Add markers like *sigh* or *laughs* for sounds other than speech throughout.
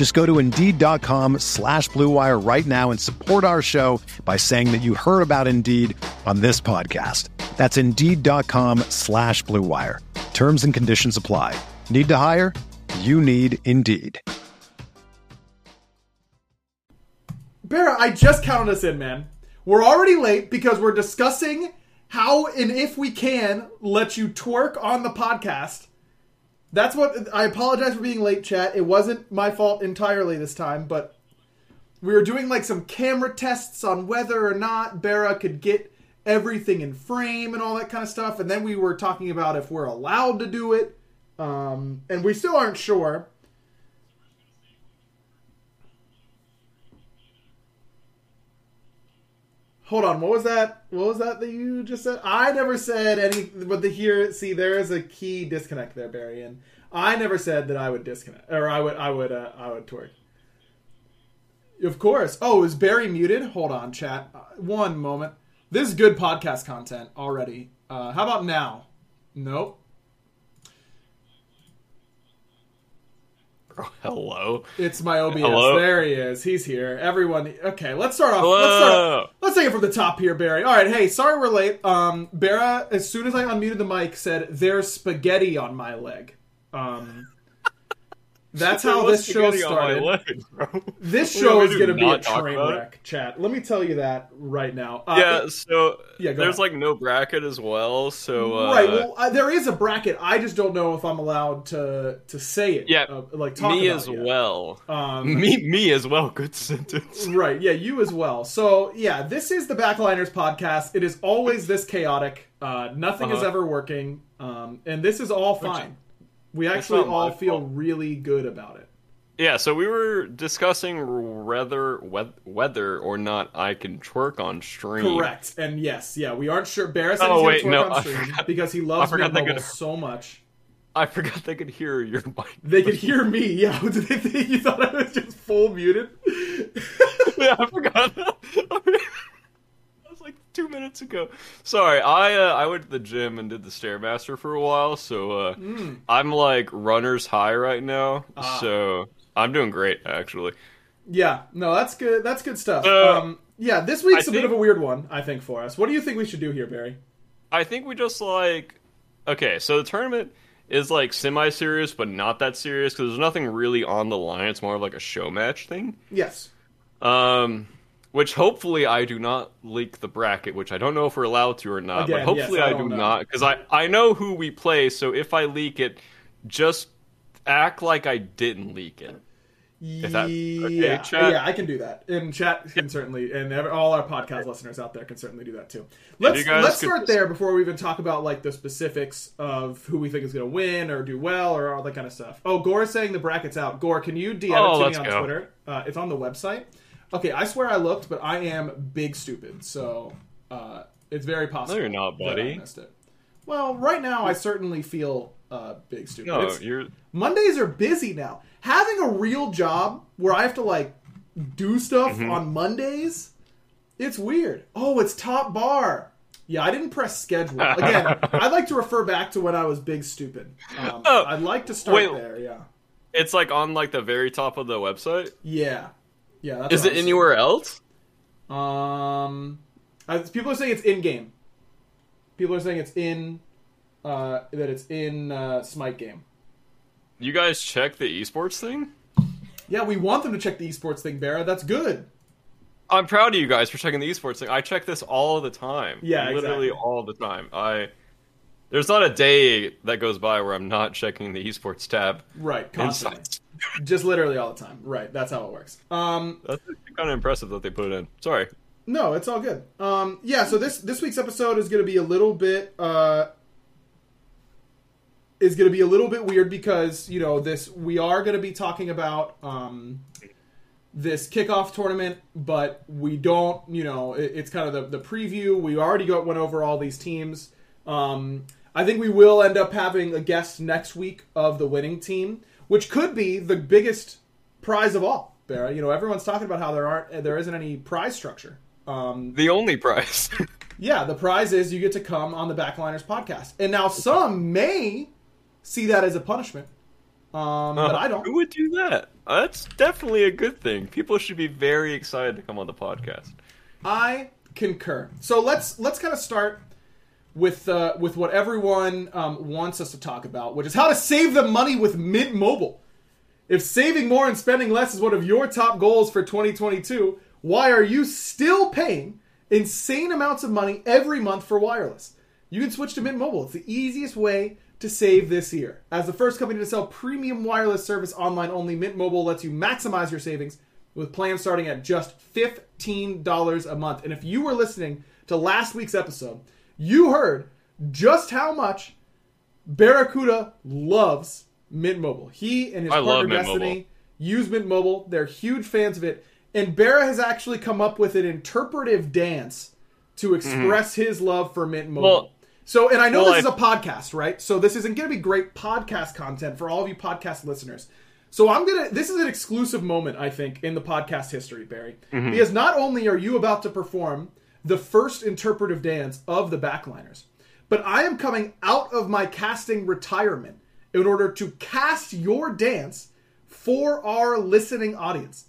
Just go to Indeed.com slash BlueWire right now and support our show by saying that you heard about Indeed on this podcast. That's Indeed.com slash BlueWire. Terms and conditions apply. Need to hire? You need Indeed. Barra, I just counted us in, man. We're already late because we're discussing how and if we can let you twerk on the podcast. That's what I apologize for being late, chat. It wasn't my fault entirely this time, but we were doing like some camera tests on whether or not Barra could get everything in frame and all that kind of stuff, and then we were talking about if we're allowed to do it, um, and we still aren't sure. Hold on, what was that? What was that that you just said? I never said any. But the here, see, there is a key disconnect there, Barry. And I never said that I would disconnect or I would, I would, uh, I would twerk. Of course. Oh, is Barry muted? Hold on, chat. One moment. This is good podcast content already. Uh, how about now? Nope. Hello. It's my OBS. Hello? There he is. He's here. Everyone. Okay, let's start off. Hello. Let's start. Let's take it from the top here, Barry. All right. Hey, sorry we're late. Um, Barra, as soon as I unmuted the mic, said there's spaghetti on my leg. Um, that's how this show spaghetti on my started. leg. This show is going to be a train wreck, chat. Let me tell you that right now. Uh, Yeah, it- so Yeah, there's like no bracket as well, so uh, right. Well, uh, there is a bracket. I just don't know if I'm allowed to to say it. Yeah, uh, like talk me as well. Um, *laughs* me, me as well. Good sentence. Right, yeah, you as well. So, yeah, this is the Backliners podcast. It is always this chaotic. Uh, nothing is Uh-huh. ever working. Um, and this is all fine. We actually all feel fault. really good about it. Yeah, so we were discussing whether whether or not I can twerk on stream. Correct. And yes, yeah, we aren't sure. Barris Oh, wait, to no, twerk on stream forgot- because he loves Mint Mobile could- so much. I forgot they could hear your mic. They could hear me. Yeah, *laughs* did they think you thought I was just full muted? *laughs* yeah, I forgot. *laughs* that was like two minutes ago. Sorry, I uh, I went to the gym and did the stairmaster for a while, so uh, Hmm. I'm like runner's high right now. Ah. So I'm doing great actually. Yeah, no, that's good. That's good stuff. Uh, um, yeah, this week's I a bit of a weird one, I think, for us. What do you think we should do here, Barry? I think we just like okay, so the tournament is like semi-serious but not that serious because there's nothing really on the line. It's more of like a show match thing. Yes. Um, which hopefully I do not leak the bracket, which I don't know if we're allowed to or not. Again, but hopefully yes, I I, do know. not because I I know who we play. So if I leak it, just act like I didn't leak it. If that- okay, yeah, chat? yeah, I can do that, and chat can certainly, and all our podcast listeners out there can certainly do that too. Let's let's start there before we even talk about like the specifics of who we think is going to win or do well or all that kind of stuff. Oh, Gore is saying the bracket's out. Gore, can you DM Oh, it to me on go. Twitter? Uh, it's on the website. Okay, I swear I looked, but I am big stupid, so uh, it's very possible. No, you're not, that I buddy. missed it. Well, right now I certainly feel uh, big stupid. No, It's- you're Mondays are busy now. Having a real job where I have to like do stuff Mm-hmm. on Mondays, it's weird. Oh, it's top bar. Yeah, I didn't press schedule. *laughs* Again, I'd like to refer back to when I was big stupid. Um, Oh, I'd like to start wait. there. Yeah, it's like on like the very top of the website. yeah, yeah. That's Is it anywhere else? Um, I, people are saying it's in game. People are saying it's in uh, that it's in uh, Smite game. You guys check the esports thing? Yeah, we want them to check the esports thing, Barra. That's good. I'm proud of you guys for checking the esports thing. I check this all the time. Yeah, literally exactly. all the time. I there's not a day that goes by where I'm not checking the esports tab. Right, constantly. Just literally all the time. Right, that's how it works. Um, That's kind of impressive that they put it in. Sorry. no, it's all good. Um, yeah, so this this week's episode is going to be a little bit uh, is going to be a little bit weird because you know this we are going to be talking about um, this kickoff tournament, but we don't. You know, it, it's kind of the, the preview. We already got went over all these teams. Um, I think we will end up having a guest next week of the winning team, which could be the biggest prize of all. Barra, you know, everyone's talking about how there aren't there isn't any prize structure. Um, The only prize. *laughs* yeah, the prize is you get to come on the Backliners podcast, and now some may see that as a punishment, um, but I don't. Who would do that? That's definitely a good thing. People should be very excited to come on the podcast. I concur. So let's let's kind of start with uh, with what everyone um, wants us to talk about, which is how to save the money with Mint Mobile. If saving more and spending less is one of your top goals for 2022, why are you still paying insane amounts of money every month for wireless? You can switch to Mint Mobile. It's the easiest way to save this year. As the first company to sell premium wireless service online only, Mint Mobile lets you maximize your savings with plans starting at just $15 a month. And if you were listening to last week's episode, you heard just how much Barracuda loves Mint Mobile. He and his I partner Destiny Mobile. use Mint Mobile. They're huge fans of it. And Barra has actually come up with an interpretive dance to express his love for Mint Mobile. Well- so, and I know well, this is a podcast, right? So this isn't going to be great podcast content for all of you podcast listeners. So I'm gonna. This is an exclusive moment, I think, in the podcast history, Barry, Mm-hmm. because not only are you about to perform the first interpretive dance of the backliners, but I am coming out of my casting retirement in order to cast your dance for our listening audience.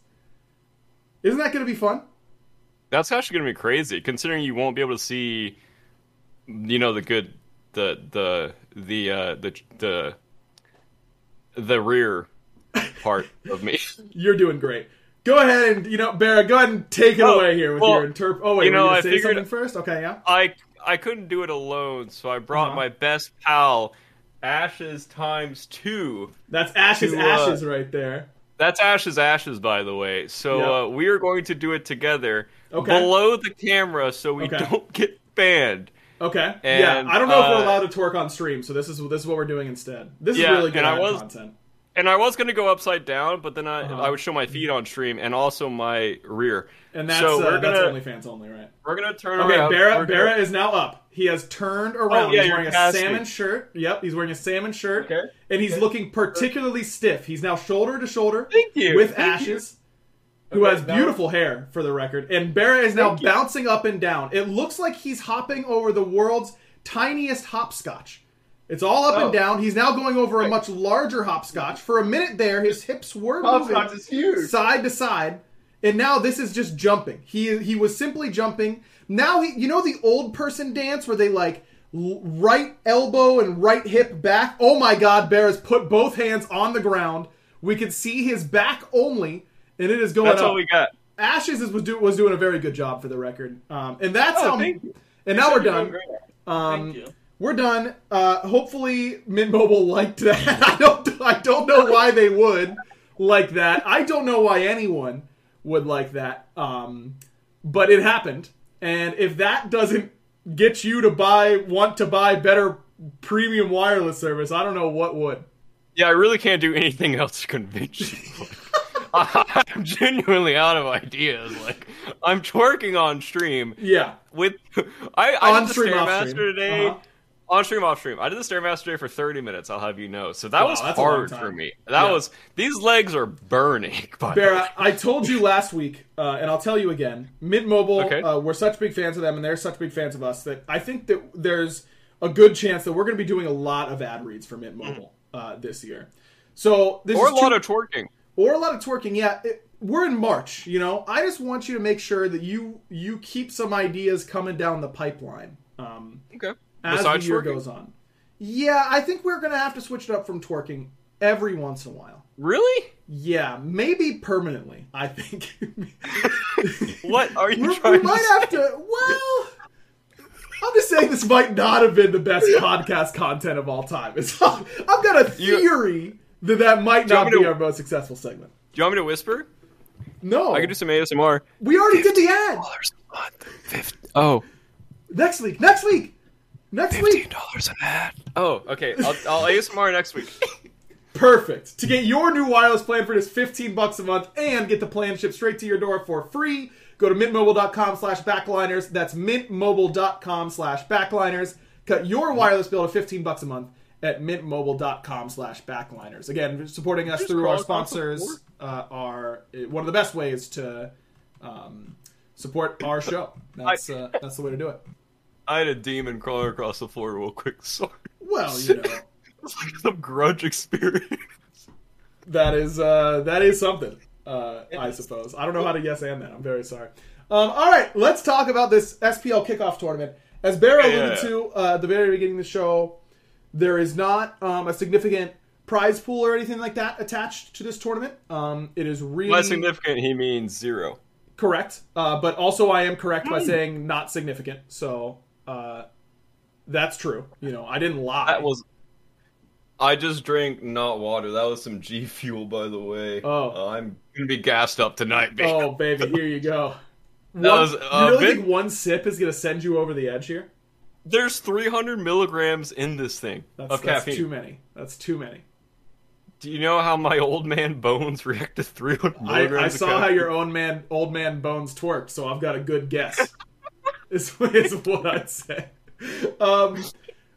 Isn't that going to be fun? That's actually going to be crazy, considering you won't be able to see, you know, the good, the the the uh, the the the rear part of me. *laughs* You're doing great. Go ahead and you know, Barra, go ahead and take it Oh, away here with well, your interp. Oh wait, you were know, gonna I say something first? Okay, yeah. I I couldn't do it alone, so I brought Uh-huh. my best pal, Ashes times two. That's ashes, To, uh, ashes right there. That's Ashes Ashes, by the way. So Yep. uh, we are going to do it together Okay. below the camera, so we Okay. don't *laughs* get banned. Okay, and, yeah. I don't know if we're uh, allowed to twerk on stream, so this is this is what we're doing instead. This is really good and I ad was- content. And I was going to go upside down, but then I, Uh-huh. I would show my feet on stream and also my rear. And that's so uh, that's gonna OnlyFans only, right? we're gonna turn Okay, around. Barra Barra is now up. He has turned around. Oh, yeah, he's wearing a casting. salmon shirt. Yep, he's wearing a salmon shirt. Okay. And he's looking particularly stiff. He's now shoulder to shoulder Thank you, with thank Ashes, who Okay, has beautiful hair for the record. And Barra is now Thank you. bouncing up and down. It looks like he's hopping over the world's tiniest hopscotch. It's all up and Oh. down. He's now going over a much larger hopscotch. For a minute there, his hips were moving Hopscotch is huge. side to side, and now this is just jumping. He he was simply jumping. Now he, you know, the old person dance where they like right elbow and right hip back. Oh my God, Bear has put both hands on the ground. We can see his back only, and it is going That's up. all we got. Ashes is, was, do, was doing a very good job for the record, um, and that's Oh, how. thank you. And now we're done. Um, Thank you. We're done. Uh, hopefully, Mint Mobile liked that. *laughs* I don't. I don't know why they would like that. I don't know why anyone would like that. Um, but it happened, and if that doesn't get you to buy, want to buy better premium wireless service, I don't know what would. Yeah, I really can't do anything else to convince you. *laughs* I'm genuinely out of ideas. Like I'm twerking on stream Yeah. with I, I On did the stream, off stairmaster stream. today. Uh-huh. On stream, off stream. I did the stairmaster today for 30 minutes. I'll have you know. So that Wow, was that's a long hard for me. That Yeah. was these legs are burning. *laughs* By. Barra, I told you last week, uh, and I'll tell you again. Mint Mobile, Okay. uh, we're such big fans of them, and they're such big fans of us that I think that there's a good chance that we're going to be doing a lot of ad reads for Mint Mobile uh, this year. So this or a lot of twerking. or a lot of twerking. Yeah, it, we're in March. You know, I just want you to make sure that you you keep some ideas coming down the pipeline um, Okay. As Besides the year twerking? goes on. Yeah, I think we're going to have to switch it up from twerking every once in a while. Really? Yeah, maybe permanently. I think *laughs* what are you We're, trying we to might say? have to. Well, I'm just saying this might not have been the best podcast content of all time. It's, I've got a You- theory that that might not be to- our most successful segment. Do you want me to whisper? No, I could do some ASMR. we already did the ad. Dollars a month. Fifty. Oh. Next week. Next week. Next week. dollars an ad. Oh, okay. I'll, I'll ASMR next week. *laughs* Perfect. To get your new wireless plan for just 15 bucks a month and get the plan shipped straight to your door for free, go to mintmobile.com slash backliners. That's mintmobile.com slash backliners. Cut your wireless bill to 15 bucks a month at mintmobile.com slash backliners. Again, supporting us through our call it off the sponsors uh, are uh, one of the best ways to um, support our show. That's, uh, that's the way to do it. I had a demon crawling across the floor real quick. *laughs* Sorry. Well, you know. *laughs* It's like some grudge experience. That is uh, that is something. Uh, I suppose. I don't know how to yes and that. I'm very sorry. Um, all right, let's talk about this SPL kickoff tournament. As Barra Yeah, alluded yeah. to uh, at the very beginning of the show, there is not um, a significant prize pool or anything like that attached to this tournament. Um, it is really By significant, he means zero. correct, uh, but also I am correct Hmm. by saying not significant. So uh, that's true. You know, I didn't lie. That was. I just drank not water. That was some G Fuel, by the way. Oh. Uh, I'm gonna be gassed up tonight, baby. oh baby, here you go. *laughs* That One- was, you uh, really big- think one sip is going to send you over the edge here? There's 300 milligrams in this thing That's, of that's caffeine. too many. That's too many. Do you know how my old man bones *laughs* react to 300 milligrams? I of saw how your own man, old man bones twerked, so I've got a good guess. *laughs* is, *laughs* is what I'd say. Um,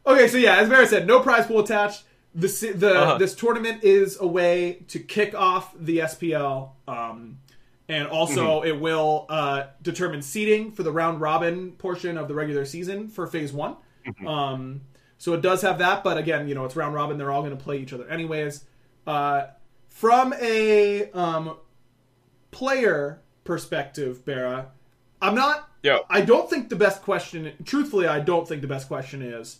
okay, so yeah, as Mara said, no prize pool attached. The the Uh-huh. this tournament is a way to kick off the SPL, um, and also Mm-hmm. it will uh, determine seeding for the round robin portion of the regular season for phase one. Mm-hmm. Um, so it does have that, but again, you know, it's round robin. They're all going to play each other anyways. Uh, from a um, player perspective, Barra, I'm not. Yo. I don't think the best question. Truthfully, I don't think the best question is,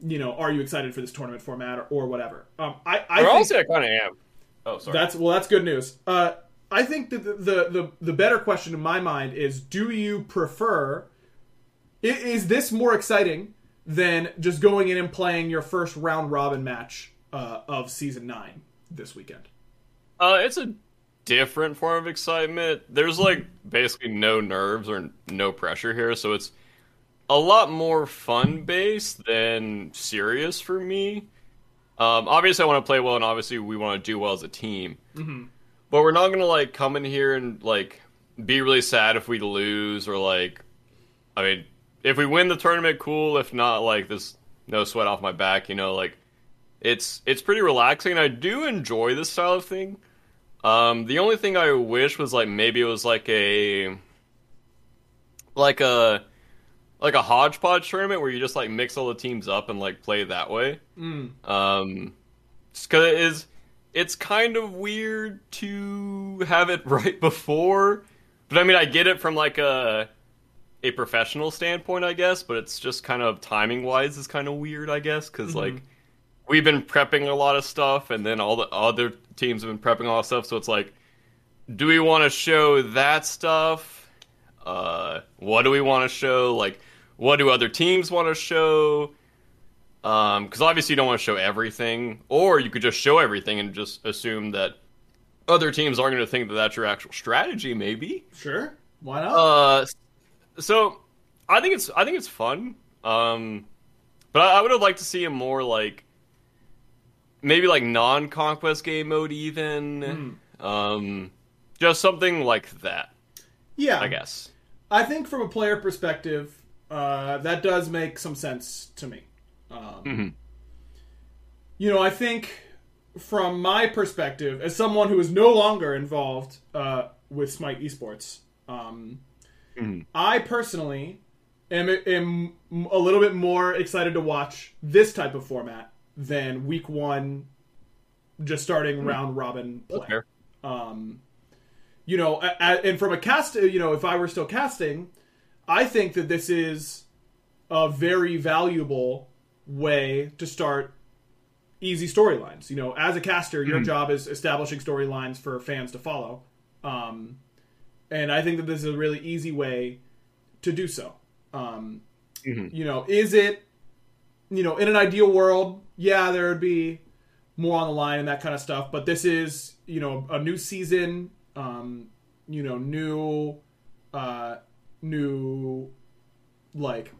you know, are you excited for this tournament format or, or whatever. Um, I, I Or think honestly, I kind of am. Oh, sorry. that's well, that's good news. Uh, I think that the, the the the better question in my mind is: Do you prefer? i- Is this more exciting than just going in and playing your first round robin match uh, of season nine this weekend? Uh, it's a different form of excitement. There's like basically no nerves or no pressure here, so it's a lot more fun based than serious for me. Um, obviously, I want to play well, and obviously, we want to do well as a team. Mm-hmm. But we're not gonna like come in here and like be really sad if we lose or like, I mean, if we win the tournament, cool. If not, like, there's no sweat off my back. You know, like it's it's pretty relaxing. I do enjoy this style of thing. Um, the only thing I wish was like maybe it was like a like a like a hodgepodge tournament where you just like mix all the teams up and like play that way. Um, just cause it is it's kind of weird to have it *laughs* right before, but I mean I get it from like a a professional standpoint, I guess, but it's just kind of timing wise is kind of weird, I guess, because like we've been prepping a lot of stuff, and then all the other teams have been prepping a lot of stuff. So it's like, do we want to show that stuff? Uh, what do we want to show? Like, what do other teams want to show? Because obviously you don't want to show everything, or you could just show everything and just assume that other teams aren't going to think that that's your actual strategy. Maybe. Sure, why not? Uh, so I think it's I think it's fun. Um, but I, I would have liked to see a more like maybe like non-conquest game mode, even. Um, just something like that, yeah, I guess. I think from a player perspective, uh, that does make some sense to me. Um, You know, I think from my perspective, as someone who is no longer involved uh, with Smite Esports, um, I personally am, am a little bit more excited to watch this type of format than Week One, just starting round robin play Fair. you know, a- a- and from a cast, you know, if I were still casting, I think that this is a very valuable way to start easy storylines. You know, as a caster, your job is establishing storylines for fans to follow. Um, and I think that this is a really easy way to do so. Um, Mhm. You know, is it, you know, in an ideal world, yeah, there would be more on the line and that kind of stuff. But this is, you know, a new season, um, you know, new, uh, new, like,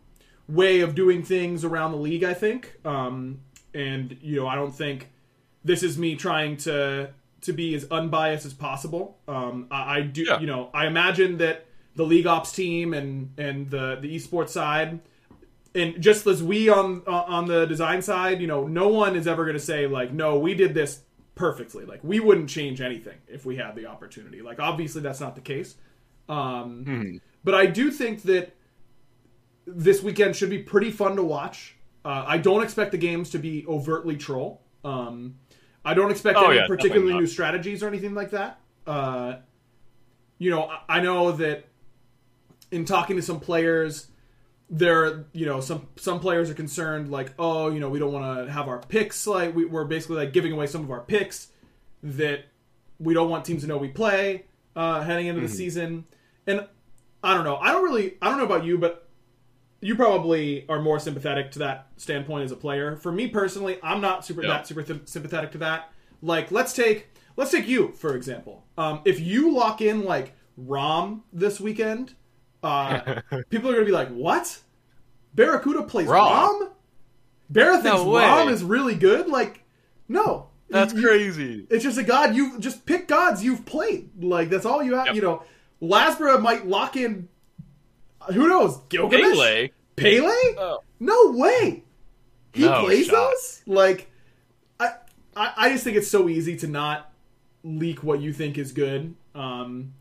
way of doing things around the league. I think, um, and you know, I don't think this is me trying to to be as unbiased as possible. Um, I, I do, Yeah. you know, I imagine that the league ops team and and the the esports side, and just as we on uh, on the design side, you know, no one is ever going to say like, no, we did this perfectly. Like we wouldn't change anything if we had the opportunity. Like obviously that's not the case. Um, But I do think that this weekend should be pretty fun to watch. Uh, I don't expect the games to be overtly troll. Um, I don't expect Oh, any yeah, particularly new strategies or anything like that. Uh, you know, I- I know that in talking to some players, there, you know, some some players are concerned, like, oh, you know, we don't want to have our picks, like, we, we're basically like giving away some of our picks that we don't want teams to know we play uh, heading into the season. And I don't know. I don't really. I don't know about you, but you probably are more sympathetic to that standpoint as a player. For me personally, I'm not super Yeah. that super th- sympathetic to that. Like, let's take let's take you for example. Um, if you lock in like Rom this weekend, uh, *laughs* people are gonna be like, "What? Barracuda plays Rom? Rom? Barra thinks No way. Rom is really good." Like, no, That's You- crazy. it's just a god you just pick gods you've played. Like that's all you have. Yep. You know, Lasbra might lock in. Who knows? Gilgamesh, Pele. Pele? Oh. No way. He No plays shot. those. Like, I, I I just think it's so easy to not leak what you think is good. Um,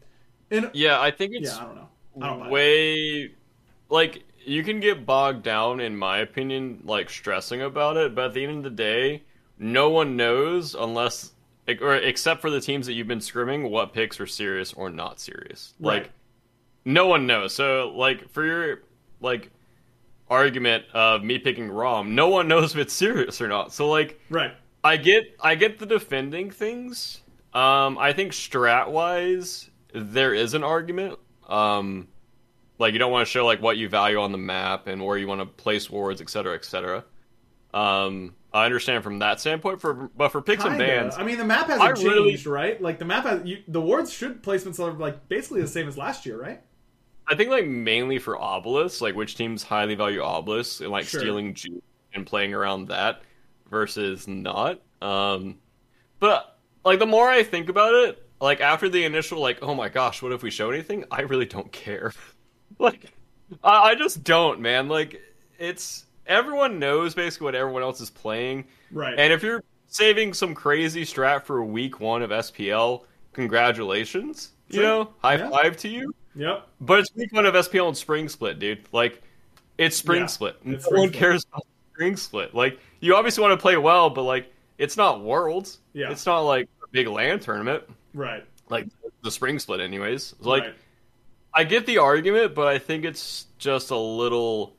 and Yeah, I think it's yeah, I don't know. I don't buy it. way like you can get bogged down in my opinion like stressing about it but at the end of the day no one knows unless or except for the teams that you've been scrimming what picks are serious or not serious Right. like no one knows so like for your like argument of me picking rom no one *laughs* knows if it's serious or not so like Right. I get I get the defending things. Um, I think strat wise, there is an argument. Um, like you don't want to show like what you value on the map and where you want to place wards, et cetera, et cetera. Um, I understand from that standpoint. For but for picks and Kinda. bans, I mean, the map hasn't I really- changed, right? Like the map has you, the wards should placements are like basically the same as last year, right? I think like mainly for obelisks, like which teams highly value obelisks and like Sure. stealing juice and playing around that versus not. Um, but like the more I think about it, like after the initial like, oh my gosh, what if we show anything? I really don't care. *laughs* like, I, I just don't, man. Like, it's everyone knows basically what everyone else is playing, Right. and if you're saving some crazy strat for week one of SPL, congratulations. You know, high Yeah. five to you. yep. But it's week one of SPL and spring split, dude. Like, it's spring Yeah, split. No spring one split. cares about spring split. Like, you obviously want to play well, but like, it's not worlds. Yeah. It's not like a big land tournament. Right. Like the spring split, anyways. Like, right. I get the argument, but I think it's just a little.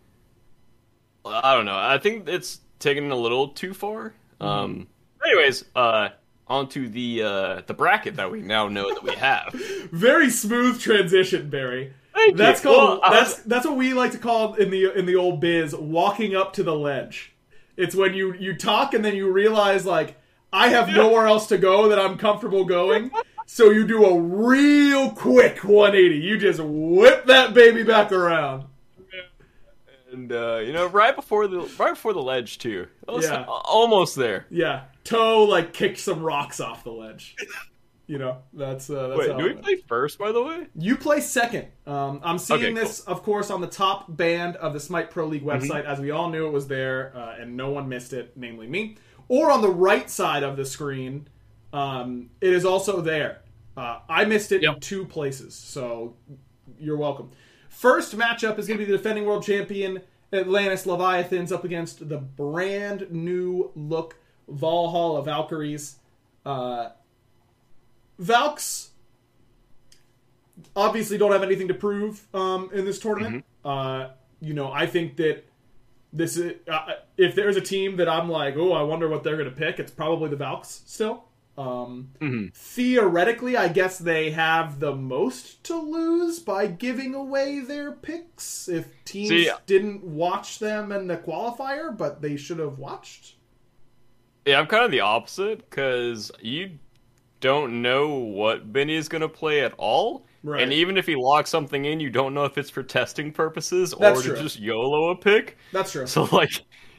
I don't know. I think it's taken a little too far. Mm-hmm. Um. Anyways, uh, onto the uh the bracket that we now know that we have. *laughs* very smooth transition, Barry. Thank That's you. called Well, that's was- that's what we like to call in the in the old biz walking up to the ledge. It's when you you talk and then you realize like I have nowhere else to go that I'm comfortable going. *laughs* So you do a real quick 180. You just whip that baby back around. and uh, you know, right before the right before the ledge too. Yeah. almost there. Yeah, toe like kicked some rocks off the ledge. You know, that's uh, that's Wait, do we play first? By the way, You play second. Um, I'm seeing Okay, this, of course, on the top band of the Smite Pro League Mm-hmm. website, as we all knew it was there, uh, and no one missed it, namely me. Or on the right side of the screen, um, it is also there. Uh, I missed it in two places, so you're welcome. First matchup is going to be the defending world champion Atlantis Leviathans up against the brand new look Valhalla Valkyries. Uh, Valks obviously don't have anything to prove um, in this tournament. Uh, you know, I think that this is uh, if there's a team that I'm like, oh, I wonder what they're going to pick. It's probably the Valks still. Um, Mm-hmm. Theoretically, I guess they have the most to lose by giving away their picks if teams See- didn't watch them in the qualifier, but they should have watched. Yeah, I'm kind of the opposite because you don't know what Benny is going to play at all. Right. And even if he locks something in, you don't know if it's for testing purposes That's or to just YOLO a pick. That's true. So like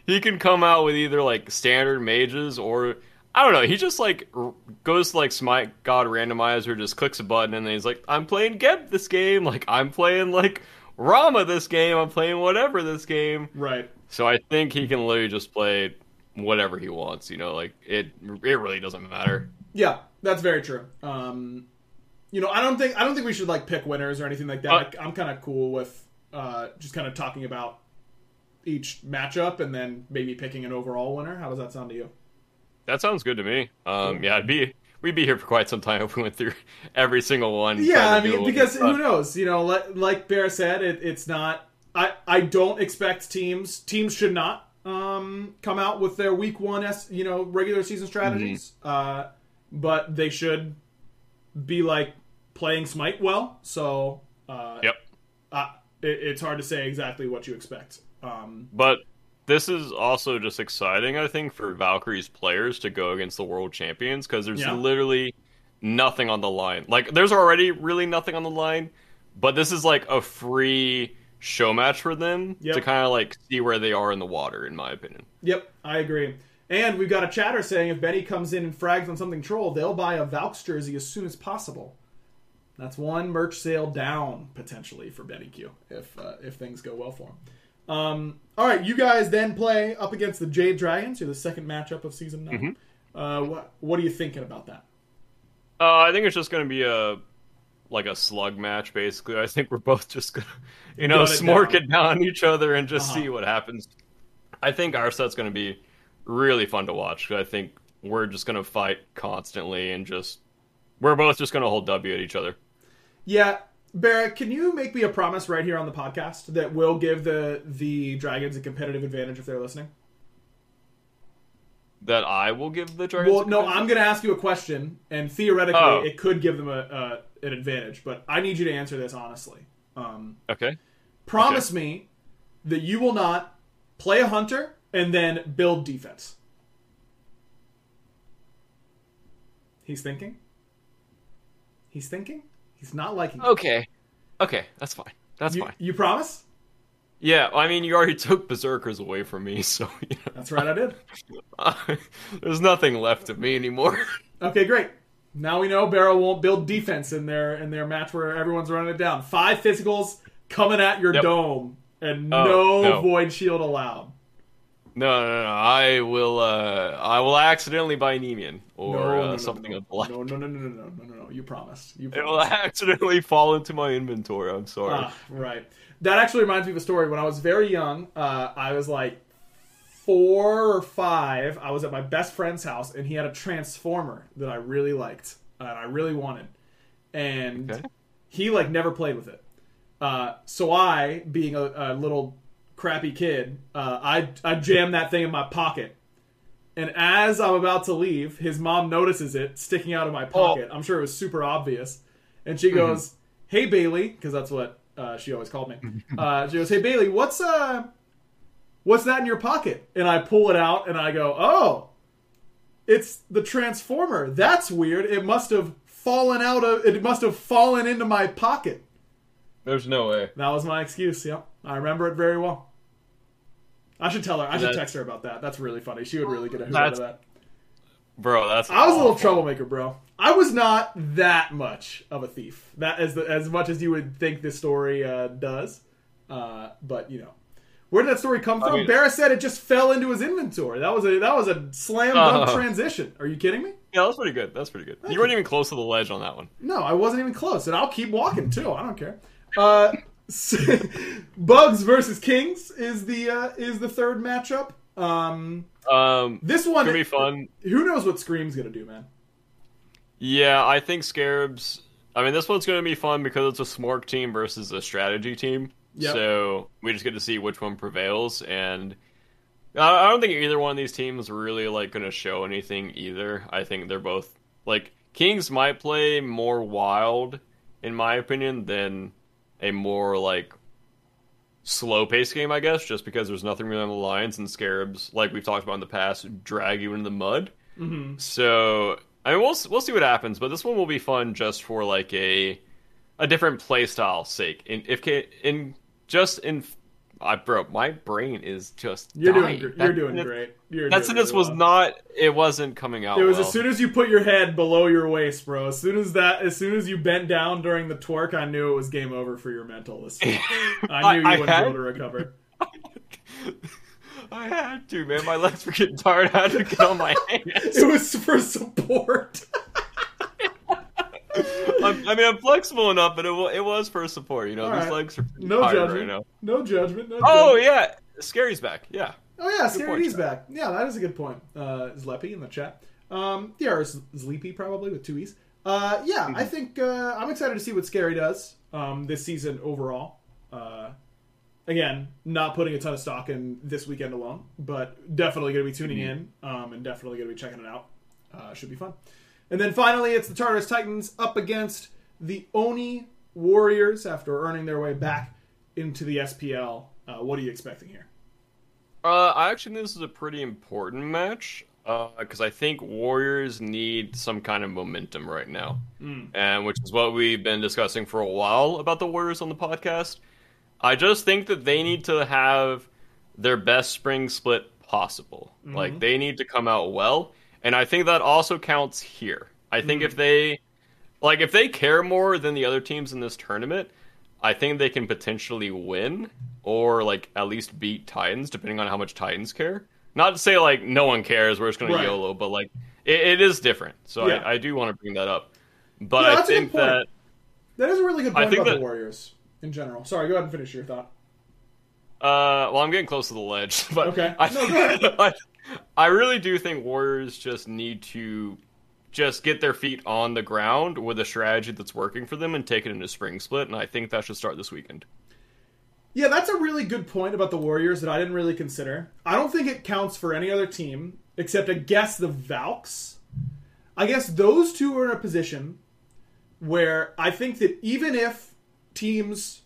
he can come out with either like standard mages or I don't know. He just like r- goes to like Smite God Randomizer, just clicks a button, and then he's like, "I'm playing Geb this game. Like I'm playing like Rama this game. I'm playing whatever this game." right. So I think he can literally just play whatever he wants. You know, like it. It really doesn't matter. Yeah, that's very true. Um, you know, I don't think I don't think we should like pick winners or anything like that. Uh, I, I'm kind of cool with uh, just kind of talking about each matchup and then maybe picking an overall winner. How does that sound to you? That sounds good to me. Um, yeah, I'd be. We'd be here for quite some time if we went through *laughs* every single one. Yeah, I mean, because who knows? You know, like, like Bear said, it, it's not. I I don't expect teams. Teams should not um, come out with their week one, S, you know, regular season strategies. Mm-hmm. Uh, but they should be like playing Smite well. So uh, Yep. uh, it, it's hard to say exactly what you expect. Um, But this is also just exciting, I think, for Valkyrie's players to go against the world champions because there's Yeah. literally nothing on the line. Like, there's already really nothing on the line, but this is like a free show match for them Yep. to kind of like see where they are in the water, in my opinion. Yep, I agree. And we've got a chatter saying if Benny comes in and frags on something troll, they'll buy a Valks jersey as soon as possible. That's one merch sale down potentially for Benny Q if uh, if things go well for him. Um, all right, you guys then play up against the Jade Dragons. You're the second matchup of season 9 Uh, what what are you thinking about that? Uh, I think it's just going to be a like a slug match, basically. I think we're both just gonna, you know, Gun it smork down. it down on each other and just Uh-huh. see what happens. I think our set's going to be really fun to watch. 'cause I think we're just going to fight constantly and just we're both just going to hold W at each other. Yeah, Barrett, can you make me a promise right here on the podcast that will give the the Dragons a competitive advantage if they're listening? That I will give the Dragons. Well, no. I'm going to ask you a question, and theoretically, Oh. it could give them a, a an advantage. But I need you to answer this honestly. Um, Okay. promise me that you will not play a hunter and then build defense. He's thinking. He's thinking. He's not liking. it. Okay. Okay, that's fine. That's you, fine. you promise? Yeah, I mean, you already *laughs* took Berserkers away from me, so you That's right. I did. know, *laughs* there's nothing left of me anymore. *laughs* Okay, great. Now we know Barra won't build defense in their in their match where everyone's running it down. Five physicals coming at your Yep. dome, and Oh, no, no. void shield allowed. No, no, no. I will. Uh, I will accidentally buy Nemean or no, uh, no, uh, something of the like. No, no, no, no, no, no, no, no. You promised. You promised. It will accidentally fall into my inventory. I'm sorry. Ah, right. That actually reminds me of a story. When I was very young, uh, I was like four or five. I was at my best friend's house, and he had a transformer that I really liked uh, and I really wanted, and okay. he like never played with it. Uh, so I, being a, a little crappy kid, uh, I I jammed that thing in my pocket. And as I'm about to leave, his mom notices it sticking out of my pocket. I'm sure it was super obvious. And she goes, "Hey Bailey," because that's what uh, she always called me. *laughs* Uh, she goes, "Hey Bailey, what's uh, what's that in your pocket?" And I pull it out and I go, "Oh, it's the transformer. That's weird. It must have fallen out of. It must have fallen into my pocket." There's no way. That was my excuse. Yep, I remember it very well. I should tell her. I should text her about that. That's really funny. She would really get a hoot out of that. Bro, that's. I was a little troublemaker, bro. I was not that much of a thief. That as the, as much as you would think this story uh, does. Uh, but you know, where did that story come from? mean- Barra said it just fell into his inventory. That was a that was a slam dunk Uh. transition. Are you kidding me? Yeah, that's pretty good. That's pretty good. You weren't even close to the ledge on that one. No, I wasn't even close, and I'll keep walking too. I don't care. Uh, *laughs* Bugs versus Kings is the uh, is the third matchup. Um, Um, this one, gonna be fun. who knows what Scream's gonna do, man? Yeah, I think Scarabs. I mean, this one's going to be fun because it's a Smork team versus a strategy team. Yep. So we just get to see which one prevails, and I don't think either one of these teams really like going to show anything either. I think they're both Like Kings might play more wild, in my opinion, than a more like slow paced game, I guess, just because there's nothing really on the lines and scarabs, like we've talked about in the past, drag you into the mud. Mm-hmm. So I mean, we'll we'll see what happens, but this one will be fun just for like a a different play style sake. In if in just in I bro, my brain is just you're dying. doing you're doing great. You're that sentence really was not. It wasn't coming out. It was well. as soon as you put your head below your waist, bro. As soon as that, as soon as you bent down during the twerk, I knew it was game over for your mental. *laughs* I knew you I wouldn't had... be able to recover. *laughs* I had to, man. My legs were getting tired. I had to get on my *laughs* hands. it was for support. I mean, I'm flexible enough, but it, it was for support. You know, All these right. legs are no judgment. Right no judgment. No oh judgment. yeah, Scary's back. Yeah. Oh yeah, Scary's back. Yeah, that is a good point. Uh, Zleppy in the chat. Um, yeah, or Sleepy probably with two e's. Uh, yeah, mm-hmm. I think uh, I'm excited to see what Scary does um, this season overall. Uh, again, not putting a ton of stock in this weekend alone, but definitely going to be tuning mm-hmm. in um, and definitely going to be checking it out. Uh, should be fun. And then finally, it's the Tartarus Titans up against the Oni Warriors after earning their way back into the SPL. Uh, what are you expecting here? Uh, I actually think this is a pretty important match because uh, I think Warriors need some kind of momentum right now, mm. and which is what we've been discussing for a while about the Warriors on the podcast. I just think that they need to have their best spring split possible. Mm-hmm. Like they need to come out well, and I think that also counts here. I think mm-hmm. if they like if they care more than the other teams in this tournament, I think they can potentially win or like at least beat Titans, depending on how much Titans care. Not to say like no one cares, we're just right. to YOLO, but like it, it is different. So yeah. I, I, do want to bring that up. But yeah, I think that that is a really good point about that, the Warriors in general. Sorry, go ahead and finish your thought. Uh, well, I'm getting close to the ledge, *laughs* but okay. I, no, I, *laughs* I really do think Warriors just need to just get their feet on the ground with a strategy that's working for them and take it into spring split, and I think that should start this weekend. Yeah, that's a really good point about the Warriors that I didn't really consider. I don't think it counts for any other team except I guess the Valks. I guess those two are in a position where I think that even if teams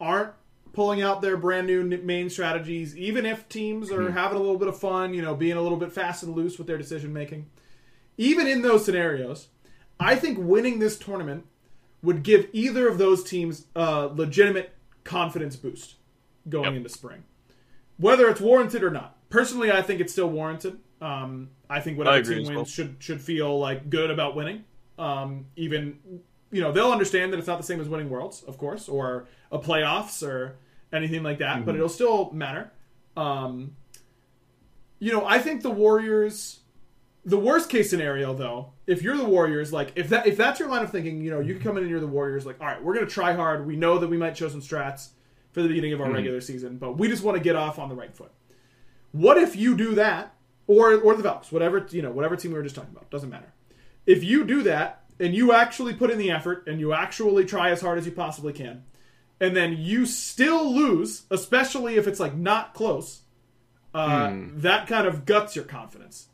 aren't pulling out their brand new main strategies, even if teams are mm-hmm. having a little bit of fun, you know, being a little bit fast and loose with their decision making, even in those scenarios, I think winning this tournament would give either of those teams a legitimate confidence boost going yep. into spring, whether it's warranted or not. Personally, I think it's still warranted. Um, I think whatever team wins well. should should feel like good about winning. Um, even you know they'll understand that it's not the same as winning worlds, of course, or a playoffs or anything like that, mm-hmm. but it'll still matter. Um, you know, I think the Warriors. The worst case scenario, though, if you're the Warriors, like if that if that's your line of thinking, you know, you can come in and you're the Warriors, like, all right, we're gonna try hard. We know that we might show some strats for the beginning of our mm-hmm. regular season, but we just want to get off on the right foot. What if you do that, or or the Valks, whatever you know, whatever team we were just talking about, doesn't matter. If you do that and you actually put in the effort and you actually try as hard as you possibly can, and then you still lose, especially if it's like not close, uh, hmm. that kind of guts your confidence.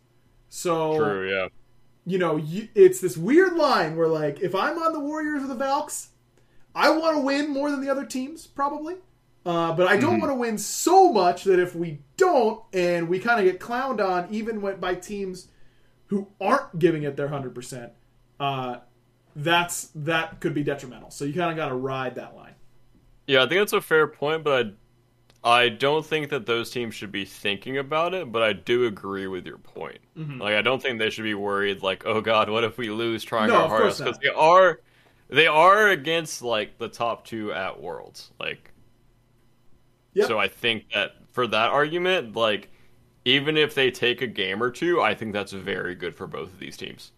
So true, yeah. You know, you, it's this weird line where like if I'm on the Warriors or the Valks, I want to win more than the other teams probably. Uh, but I don't mm-hmm. want to win so much that if we don't and we kind of get clowned on, even when, by teams who aren't giving it their hundred uh, percent, that's that could be detrimental. So you kind of got to ride that line. Yeah, I think that's a fair point, but I, I don't think that those teams should be thinking about it. But I do agree with your point. Mm-hmm. Like, I don't think they should be worried. Like, oh God, what if we lose trying no, our hardest? Because they are, they are against like the top two at Worlds. Like, yep. so I think that for that argument, like, even if they take a game or two, I think that's very good for both of these teams.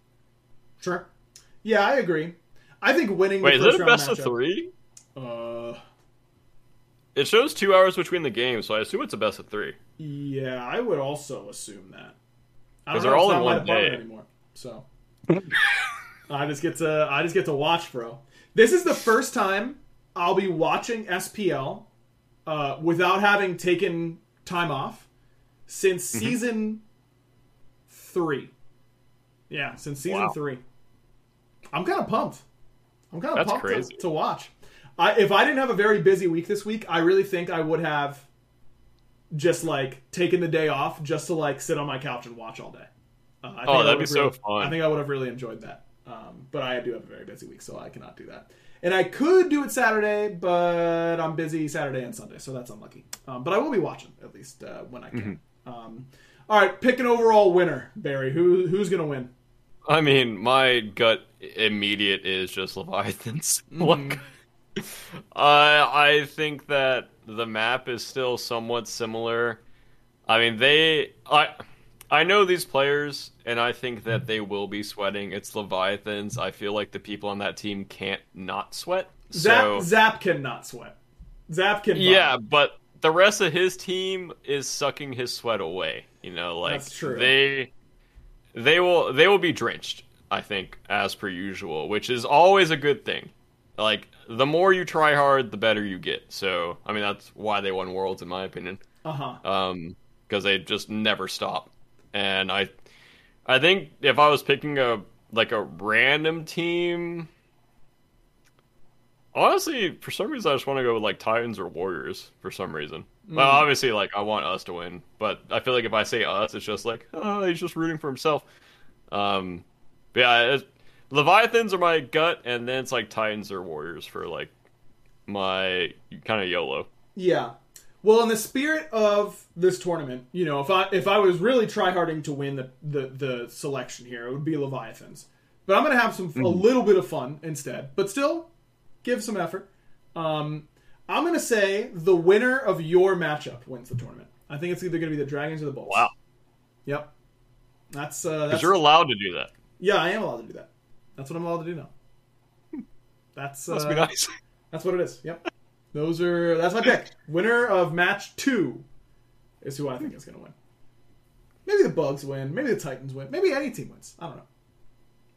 Sure. Yeah, I agree. I think winning. Wait, is it a best matchup, of three? Uh, it shows two hours between the games, so I assume it's a best of three. Yeah, I would also assume that. Because they're all in one day anymore. So I just get to I just get to watch, bro. This is the first time I'll be watching SPL uh, without having taken time off since mm-hmm. season three. Yeah, since season Wow. three. I'm kind of pumped. I'm kind of pumped to- To, watch. I, if I didn't have a very busy week this week, I really think I would have just like taken the day off just to like sit on my couch and watch all day. Uh, I think Oh, that'd would be have so fun. I think I would have really enjoyed that. Um, but I do have a very busy week, so I cannot do that. And I could do it Saturday, but I'm busy Saturday and Sunday, so that's unlucky. Um, but I will be watching at least uh, when I can. Mm-hmm. Um, all right, pick an overall winner, Barry. Who who's gonna win? I mean, my gut immediate is just Leviathans. *laughs* Look, I I think that the map is still somewhat similar. I mean, they I I know these players, and I think that they will be sweating. It's Leviathans. I feel like the people on that team can't not sweat. Zap So Zap cannot sweat. Zap can. yeah, but the rest of his team is sucking his sweat away. You know, like That's true. they they will they will be drenched. I think as per usual, which is always a good thing. Like the more you try hard, the better you get. So I mean that's why they won worlds, in my opinion, Uh huh. um, because they just never stop. And I I think if I was picking a like a random team. Honestly, for some reason, I just want to go with like Titans or Warriors for some reason. Well, obviously, like I want us to win, but I feel like if I say us, it's just like oh, he's just rooting for himself. Um, yeah, it's, Leviathans are my gut, and then it's like Titans or Warriors for like my kind of YOLO. Yeah. Well, in the spirit of this tournament, you know, if I if I was really tryharding to win the, the the selection here, it would be Leviathans. But I'm gonna have some a little bit of fun instead, but still give some effort. Um, I'm gonna say the winner of your matchup wins the tournament. I think it's either gonna be the Dragons or the Bulls. Wow, Yep. That's uh, because that's you're allowed to do that. yeah, I am allowed to do that. That's what I'm allowed to do now. That's uh, Must be nice. That's what it is. Yep. Those are that's my pick. Winner of match two is who I think is going to win. Maybe the Bugs win. Maybe the Titans win. Maybe any team wins. I don't know.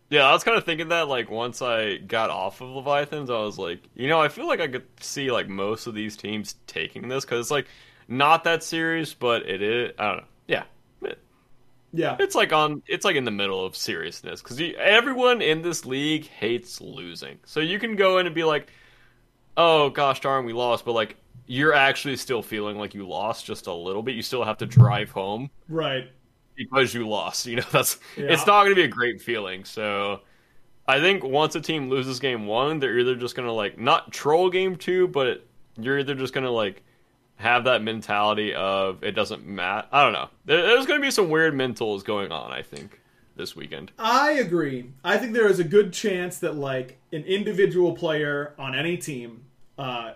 Yeah, I was kind of thinking that like once I got off of Leviathans, I was like, you know, I feel like I could see like most of these teams taking this because it's like not that serious, but it is. I don't know. Yeah, Yeah. it's like on. It's like in the middle of seriousness because everyone in this league hates losing. So you can go in and be like, oh gosh darn, we lost, but like you're actually still feeling like you lost just a little bit. You still have to drive home Right. because you lost. You know, *laughs* that's Yeah. it's not going to be a great feeling. So I think once a team loses game one, they're either just going to like not troll game two, but you're either just going to like have that mentality of it doesn't matter. I don't know. There's going to be some weird mentals going on. I think this weekend. I agree. I think there is a good chance that like an individual player on any team uh,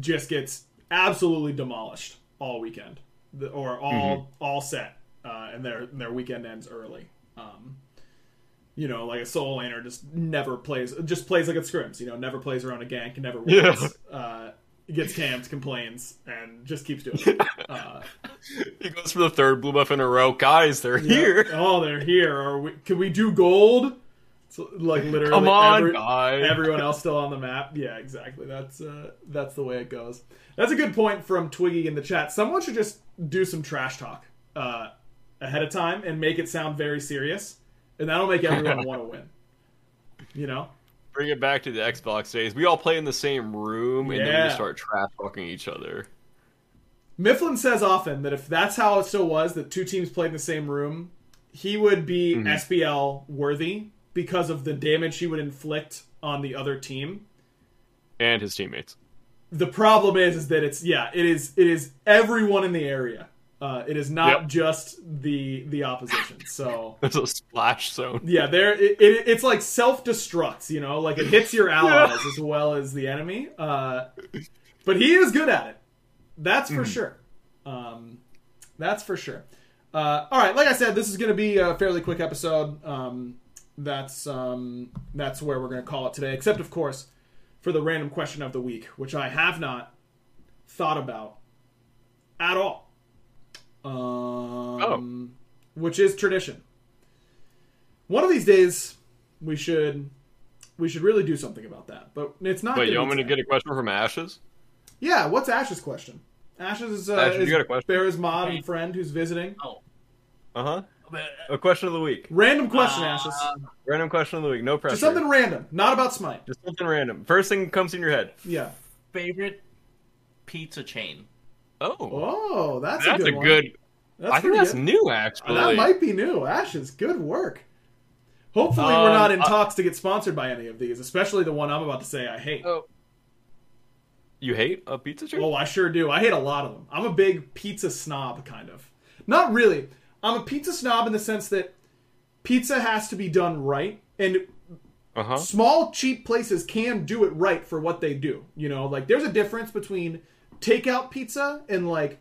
just gets absolutely demolished all weekend, or all all set, uh, and their their weekend ends early. Um, you know, like a soul laner just never plays, just plays like it scrims. You know, never plays around a gank, never wins. Uh, gets camped, complains, and just keeps doing it. *laughs* Uh, He goes for the third blue buff in a row. Guys, they're here. Oh, they're here. Or we, can we do gold? So, like literally, Come on, every- guys. everyone else still on the map. Yeah, exactly. That's uh, that's the way it goes. That's a good point from Twiggy in the chat. Someone should just do some trash talk uh, ahead of time and make it sound very serious, and that'll make everyone *laughs* want to win. You know? Bring it back to the Xbox days. We all play in the same room, and then we just start trash talking each other. Mifflin says often that if that's how it still was, that two teams played in the same room, he would be Mm-hmm. SPL worthy because of the damage he would inflict on the other team. and his teammates. The problem is, is that it's yeah, it is it is everyone in the area. Uh, it is not Yep. just the the opposition. So *laughs* There's a splash zone. yeah, there it, it, it's like self destructs. You know, like it hits your *laughs* allies as well as the enemy. Uh, but he is good at it. That's for sure. Um, that's for sure. Uh, all right, like I said, this is going to be a fairly quick episode. Um, that's um, that's where we're going to call it today. Except, of course, for the random question of the week, which I have not thought about at all. Um, which is tradition. One of these days, we should we should really do something about that. But it's not. Wait, you want be me to get a question from Ashes? Yeah, what's Ash's question? Ash's is, uh, Ash, you got a question? Bear's mod and friend who's visiting. Oh. Uh huh. A question of the week. Random question, Uh, Ashes. Random question of the week. No pressure. Just something random, not about Smite. Just something random. First thing comes in your head. Yeah. Favorite pizza chain? Oh, Oh, that's, that's a a good. good. One. That's I think that's good. new, actually. That might be new. Ashes, good work. Hopefully, we're Um, not in I- talks to get sponsored by any of these, especially the one I'm about to say I hate. Oh. You hate a pizza chain? Oh, I sure do. I hate a lot of them. I'm a big pizza snob, kind of. Not really. I'm a pizza snob in the sense that pizza has to be done right, and Uh huh. small, cheap places can do it right for what they do. You know, like there's a difference between takeout pizza and like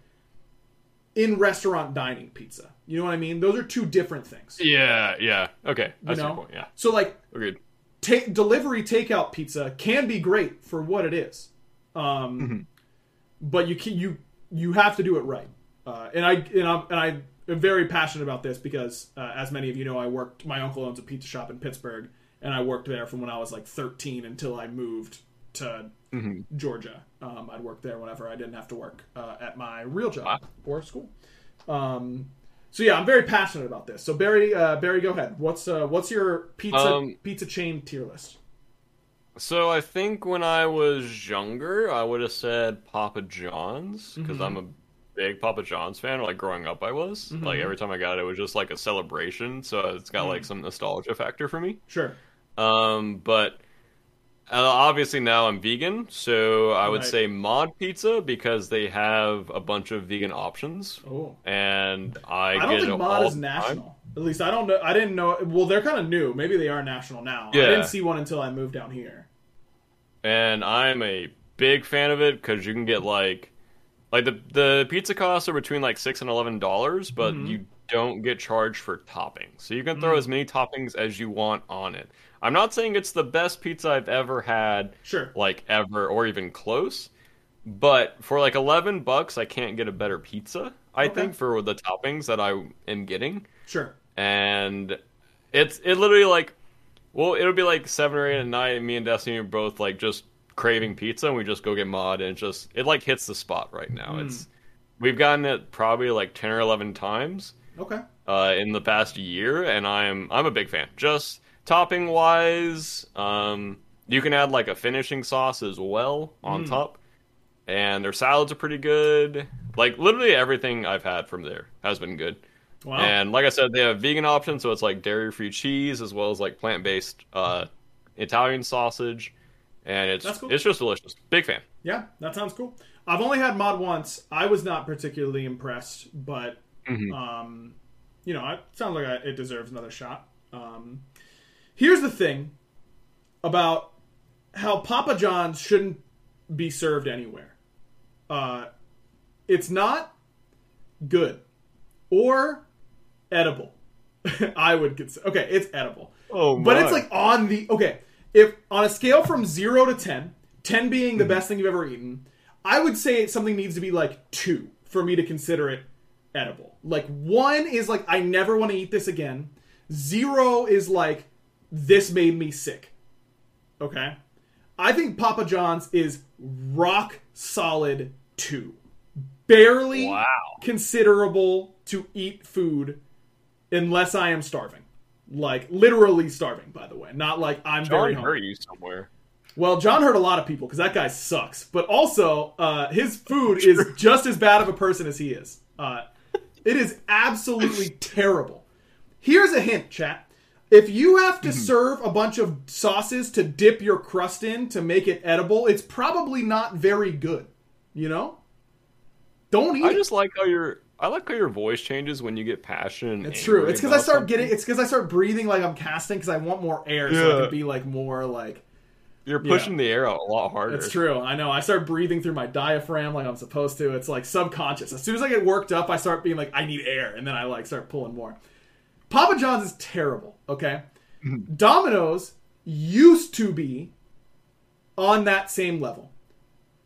in restaurant dining pizza. You know what I mean? Those are two different things. Yeah, yeah. Okay, You that's know? your point. Yeah, So like agreed. ta- delivery takeout pizza can be great for what it is, um, Mm-hmm. but you can, you you have to do it right. Uh, and I and I'm and I am very passionate about this because, uh, as many of you know, I worked. My uncle owns a pizza shop in Pittsburgh, and I worked there from when I was like 13 until I moved to Mm-hmm. Georgia. Um, I'd work there whenever I didn't have to work uh, at my real job Wow. or school. Um, so yeah, I'm very passionate about this. So Barry, uh, Barry, go ahead. What's uh, what's your pizza Um, pizza chain tier list? So I think when I was younger, I would have said Papa John's because I'm a big Papa John's fan. Like growing up, I was like every time I got it, it was just like a celebration. So it's got like some nostalgia factor for me. Sure. Um, but uh, obviously now I'm vegan, so I would Right. say Mod Pizza because they have a bunch of vegan options, Oh, and I, I, don't think Mod is the time. national. At least I don't know. I didn't know. Well, they're kind of new. Maybe they are national now. Yeah. I didn't see one until I moved down here. and I'm a big fan of it because you can get like, like the the pizza costs are between like six and eleven dollars, but Mm-hmm. you don't get charged for toppings, so you can throw as many toppings as you want on it. I'm not saying it's the best pizza I've ever had, Sure. like ever or even close, but for like eleven bucks, I can't get a better pizza. I Okay. think for the toppings that I am getting Sure. and it's it literally like well it'll be like seven or eight at night and me and destiny are both like just craving pizza and we just go get mod and it just it like hits the spot right now Hmm. it's we've gotten it probably like 10 or 11 times Okay. uh, in the past year and i'm i'm a big fan just topping wise um you can add like a finishing sauce as well on Mm. top and their salads are pretty good like literally everything i've had from there has been good Wow. and like I said, they have vegan options, so it's like dairy-free cheese as well as like plant-based uh, Italian sausage, and it's cool. it's just delicious. Big fan. yeah, that sounds cool. I've only had Mod once. I was not particularly impressed, but Mm-hmm. um, you know, it sounds like I, it deserves another shot. Um, here's the thing about how Papa John's shouldn't be served anywhere. Uh, it's not good or edible. *laughs* I would consider. Okay, it's edible. Oh, But it's like on the okay. If on a scale from zero to 10, 10 being Mm-hmm. the best thing you've ever eaten, I would say something needs to be like two for me to consider it edible. Like one is like I never want to eat this again. Zero is like this made me sick. Okay, I think Papa John's is rock solid two, barely wow. considerable to eat food unless I am starving. Like literally starving, by the way. Not like I'm very John hungry. hurt you somewhere. Well, John hurt a lot of people because that guy sucks. But also, uh, his food is just as bad of a person as he is. Uh, it is absolutely *laughs* terrible. Here's a hint, chat. If you have to mm-hmm. serve a bunch of sauces to dip your crust in to make it edible, it's probably not very good. You know? Don't eat I just like how your I like how your voice changes when you get passionate. It's true. It's because I start something. getting. It's because I start breathing like I'm casting because I want more air, so I Yeah. can be like more like. You're pushing the air out a lot harder. It's true. I know. I start breathing through my diaphragm like I'm supposed to. It's like subconscious. As soon as I get worked up, I start being like, I need air, and then I like start pulling more. Papa John's is terrible. Okay, Domino's used to be on that same level.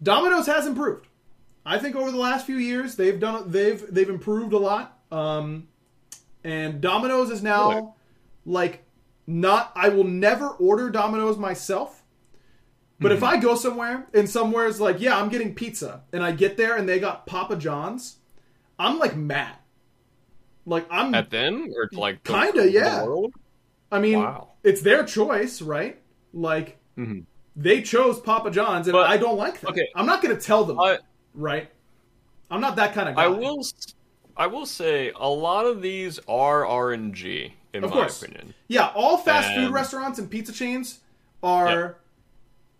Domino's has improved. I think over the last few years they've done they've they've improved a lot. Um, and Domino's is now Really? like not. I will never order Domino's myself. But if I go somewhere and somewhere's like, yeah, I'm getting pizza, and I get there and they got Papa John's, I'm like mad. Like I'm At then or like Kinda, the yeah. world? I mean, Wow. it's their choice, right? Like Mhm. they chose Papa John's, and But- I don't like that. okay. I'm not going to tell them, I right? I'm not that kind of guy. I will I will say a lot of these are RNG in Of my course. opinion. Yeah, all fast food restaurants and pizza chains are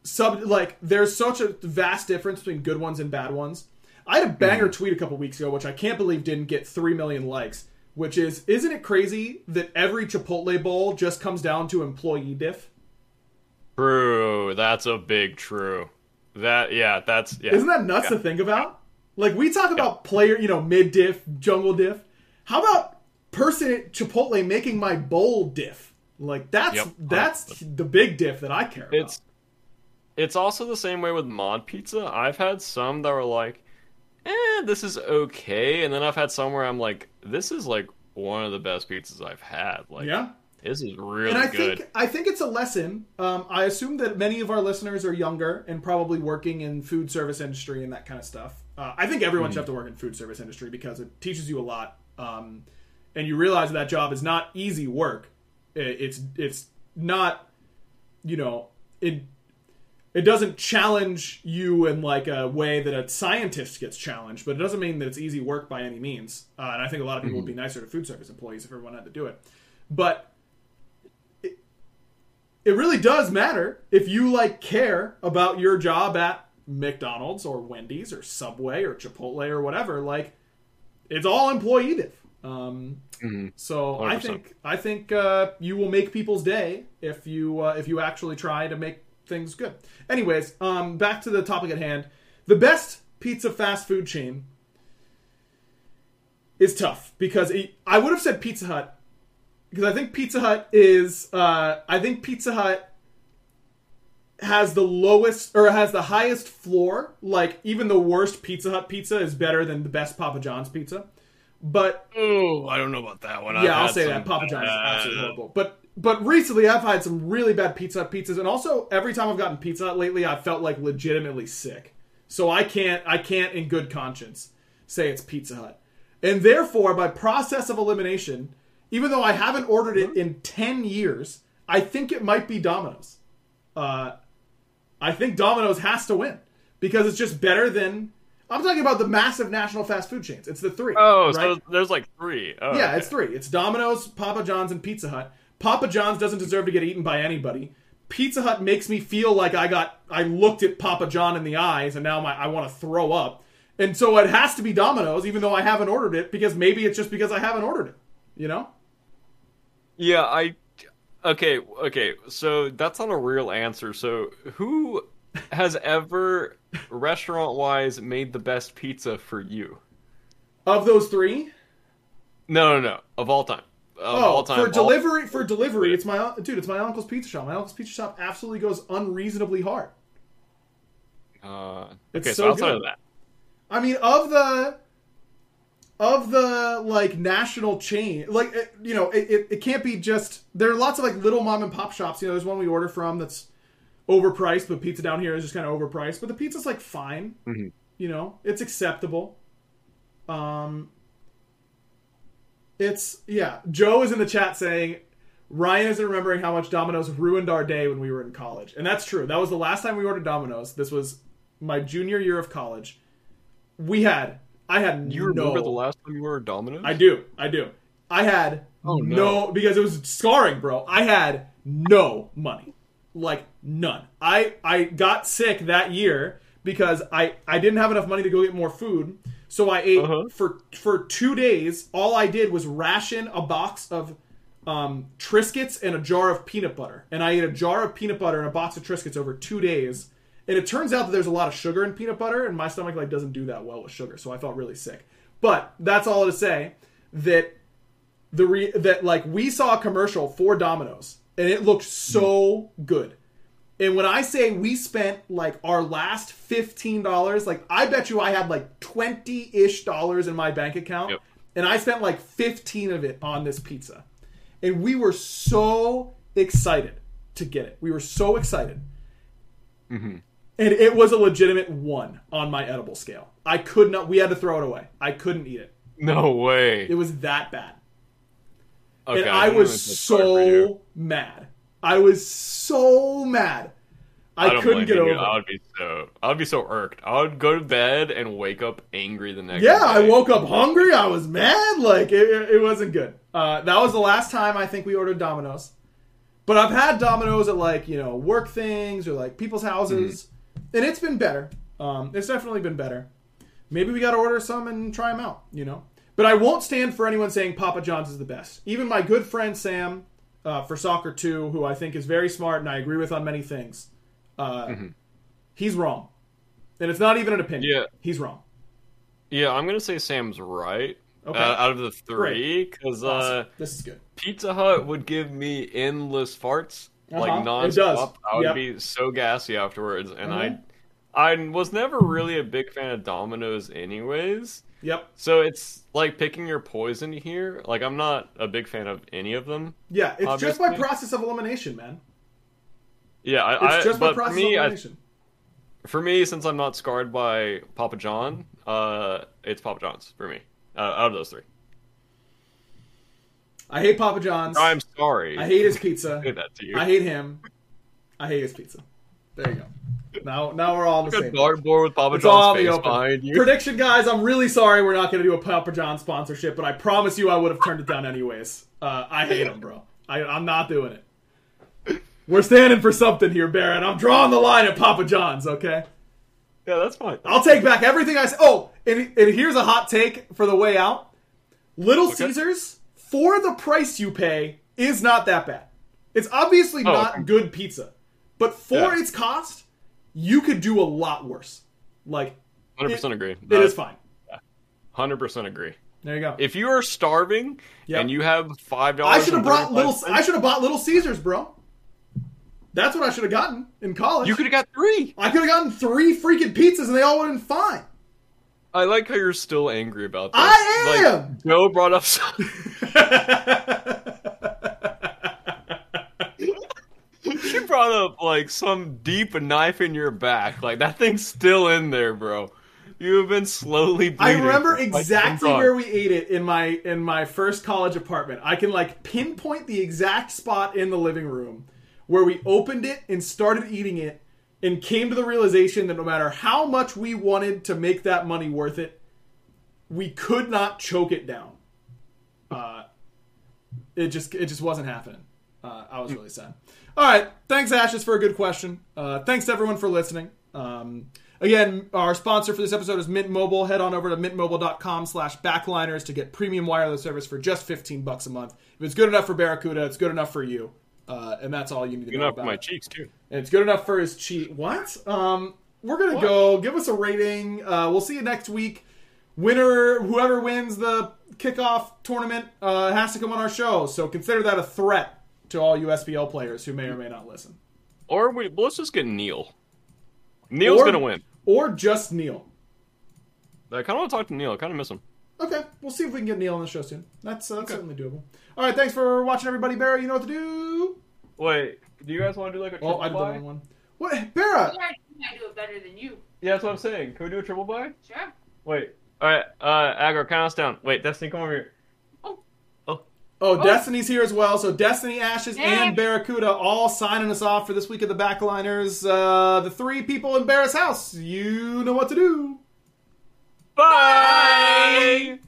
sub like there's such a vast difference between good ones and bad ones. I had a banger Mm-hmm. tweet a couple weeks ago, which I can't believe didn't get three million likes. Which is, isn't it crazy that every Chipotle bowl just comes down to employee diff? True, that's a big true. That yeah, that's yeah. Isn't that nuts to think about? Like we talk about player, you know, mid diff, jungle diff. How about person at Chipotle making my bowl diff? Like that's Yep. that's the big diff that I care about. It's it's also the same way with mod pizza. I've had some that were like, eh, this is okay, and then I've had some where I'm like, this is like one of the best pizzas I've had. Like, yeah. this is really and I good. think I think it's a lesson. Um, I assume that many of our listeners are younger and probably working in food service industry and that kind of stuff. Uh, I think everyone should have to work in food service industry because it teaches you a lot, um, and you realize that, that job is not easy work. It's it's not, you know, it it doesn't challenge you in like a way that a scientist gets challenged, but it doesn't mean that it's easy work by any means. Uh, and I think a lot of people would be nicer to food service employees if everyone had to do it. But it, it really does matter if you like care about your job at McDonald's or Wendy's or Subway or Chipotle or whatever. Like, it's all employee diff. Um, so I 100%. think I think uh, you will make people's day if you uh, if you actually try to make things good. Anyways, um, back to the topic at hand. The best pizza fast food chain is tough because it, I would have said Pizza Hut because I think Pizza Hut is uh, I think Pizza Hut has the lowest or has the highest floor. Like even the worst Pizza Hut pizza is better than the best Papa John's pizza. But Oh, I don't know about that one. yeah, I'll say that Papa John's is absolutely horrible. But but recently I've had some really bad Pizza Hut pizzas, and also every time I've gotten Pizza Hut lately, I've felt like legitimately sick. So I can't I can't in good conscience say it's Pizza Hut, and therefore by process of elimination, even though I haven't ordered it in ten years, I think it might be Domino's. Uh, I think Domino's has to win because it's just better than. I'm talking about the massive national fast food chains. It's the three. Oh, right? so there's like three. Oh, Yeah, okay. it's three. It's Domino's, Papa John's, and Pizza Hut. Papa John's doesn't deserve to get eaten by anybody. Pizza Hut makes me feel like I got I looked at Papa John in the eyes and now my I want to throw up. And so it has to be Domino's, even though I haven't ordered it, because maybe it's just because I haven't ordered it. You know? Yeah, I. Okay, okay. So that's not a real answer. So who has ever, *laughs* restaurant-wise, made the best pizza for you? Of those three, No, no, no. Of all time. Oh, all for all- delivery, for delivery, it's my dude. It's my uncle's pizza shop. My uncle's pizza shop absolutely goes unreasonably hard. Uh, okay, so so, outside good. of that, I mean, of the of the like national chain, like it, you know, it, it, it can't be just. There are lots of like little mom and pop shops. You know, there's one we order from that's overpriced, but pizza down here is just kind of overpriced. But the pizza's like fine. Mhm. You know, it's acceptable. Um, it's yeah. Joe is in the chat saying. Ryan isn't remembering how much Domino's ruined our day when we were in college. And that's true. That was the last time we ordered Domino's. This was my junior year of college. We had I had you no remember the last time you were at Domino's? I do. I do. I had Oh, no. no. because it was scarring, bro. I had no money. Like none. I I got sick that year because I I didn't have enough money to go get more food. So I ate Uh-huh. for for 2 days. All I did was ration a box of um, Triscuits and a jar of peanut butter. And I ate a jar of peanut butter and a box of Triscuits over 2 days. And it turns out that there's a lot of sugar in peanut butter and my stomach like doesn't do that well with sugar. So I felt really sick. But that's all to say that the re- that like we saw a commercial for Domino's and it looked so good. And when I say we spent like our last fifteen dollars, like I bet you I had like twenty ish dollars in my bank account, Yep. and I spent like fifteen of it on this pizza, and we were so excited to get it. We were so excited, mm-hmm. and it was a legitimate one on my edible scale. I could not. We had to throw it away. I couldn't eat it. No way. It was that bad. Okay, and I was gonna feel sorry for you. so mad. I was so mad. I, don't couldn't get over it. I would be so. I would be so irked. I would go to bed and wake up angry the next. Day. Yeah, day. I woke up hungry. I was mad. Like it, it it wasn't good. Uh, that was the last time I think we ordered Domino's. But I've had Domino's at like you know work things or like people's houses, Mm-hmm. and it's been better. Um, it's definitely been better. Maybe we got to order some and try them out. You know. But I won't stand for anyone saying Papa John's is the best. Even my good friend Sam uh, for soccer too, who I think is very smart and I agree with on many things. Uh, He's wrong, and it's not even an opinion. Yeah. he's wrong. Yeah, I'm gonna say Sam's right. Okay. Uh, out of the three, because uh, Awesome. this is good. Pizza Hut would give me endless farts, like Uh-huh. It non-stop. I would Yep. be so gassy afterwards, and Mhm. I, I was never really a big fan of Domino's, anyways. Yep. So it's like picking your poison here. Like I'm not a big fan of any of them. Yeah, it's just by process of elimination, man. Yeah, I, It's I just by process me, of I, elimination. for me, since I'm not scarred by Papa John, uh, it's Papa John's for me. Uh, out of those three, I hate Papa John's. I'm sorry. I hate his pizza. *laughs* I did that to you. I hate him. I hate his pizza. There you go. Now, now we're all on the Good same. dartboard with Papa It's John's in face behind you. Prediction, guys. I'm really sorry we're not going to do a Papa John sponsorship, but I promise you I would have turned it down anyways. Uh, I hate him, bro. I, I'm not doing it. We're standing for something here, Barrett. I'm drawing the line at Papa John's, okay? Yeah, that's fine. I'll take back everything I said. Oh, and, and here's a hot take for the way out. Little Okay. Caesars, for the price you pay, is not that bad. It's obviously Oh, not okay. good pizza, but for Yeah. its cost, you could do a lot worse. Like, Hundred percent agree. it is fine. Hundred percent agree. There you go. If you are starving Yep. and you have five dollars, I should have brought little. I should have bought Little Caesars, bro. That's what I should have gotten in college. You could have got three. I could have gotten three freaking pizzas, and they all would have been fine. I like how you're still angry about this. I Like, am! Joe brought up. Some... *laughs* she brought up like some deep knife in your back. Like that thing's still in there, bro. You have been slowly Bleeding I remember exactly where we ate it in my in my first college apartment. I can like pinpoint the exact spot in the living room where we opened it and started eating it and came to the realization that no matter how much we wanted to make that money worth it, we could not choke it down. Uh, it just it just wasn't happening. Uh, I was really sad. All right, thanks Ashes for a good question. Uh, thanks everyone for listening. Um, again, our sponsor for this episode is Mint Mobile. Head on over to mintmobile.com slash backliners to get premium wireless service for just 15 bucks a month. If it's good enough for BaRRaCCuDDa, it's good enough for you. Uh, and that's all you need to Good know enough about for my it. cheeks too. And it's good enough for his cheek. What? Um, we're gonna go. Give us a rating. Uh, we'll see you next week. Winner, whoever wins the kickoff tournament, uh, has to come on our show. So consider that a threat to all USBL players who may or may not listen, Or we, let's just get Neil. Neil's Or- gonna win. or just Neil. I kind of want to talk to Neil. I kind of miss him. Okay, we'll see if we can get Neil on the show soon. That's, uh, that's certainly doable. All right, thanks for watching, everybody. Barry, you know what to do. Wait, do you guys want to do like a Oh, triple I did the wrong one. What, Barra? Yeah, I do it better than you. Yeah, that's what I'm saying. Can we do a triple bye? Sure. Wait. All right, uh, Aggro, count us down. Wait, Destiny, come over here. Oh, Destiny's here as well. So Destiny, Ashes, Yeah. and BaRRaCCuDDa all signing us off for this week of the Backliners. Uh, the three people in Barra's house. You know what to do. Bye.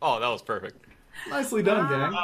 Oh, that was perfect. Nicely done, gang. Uh,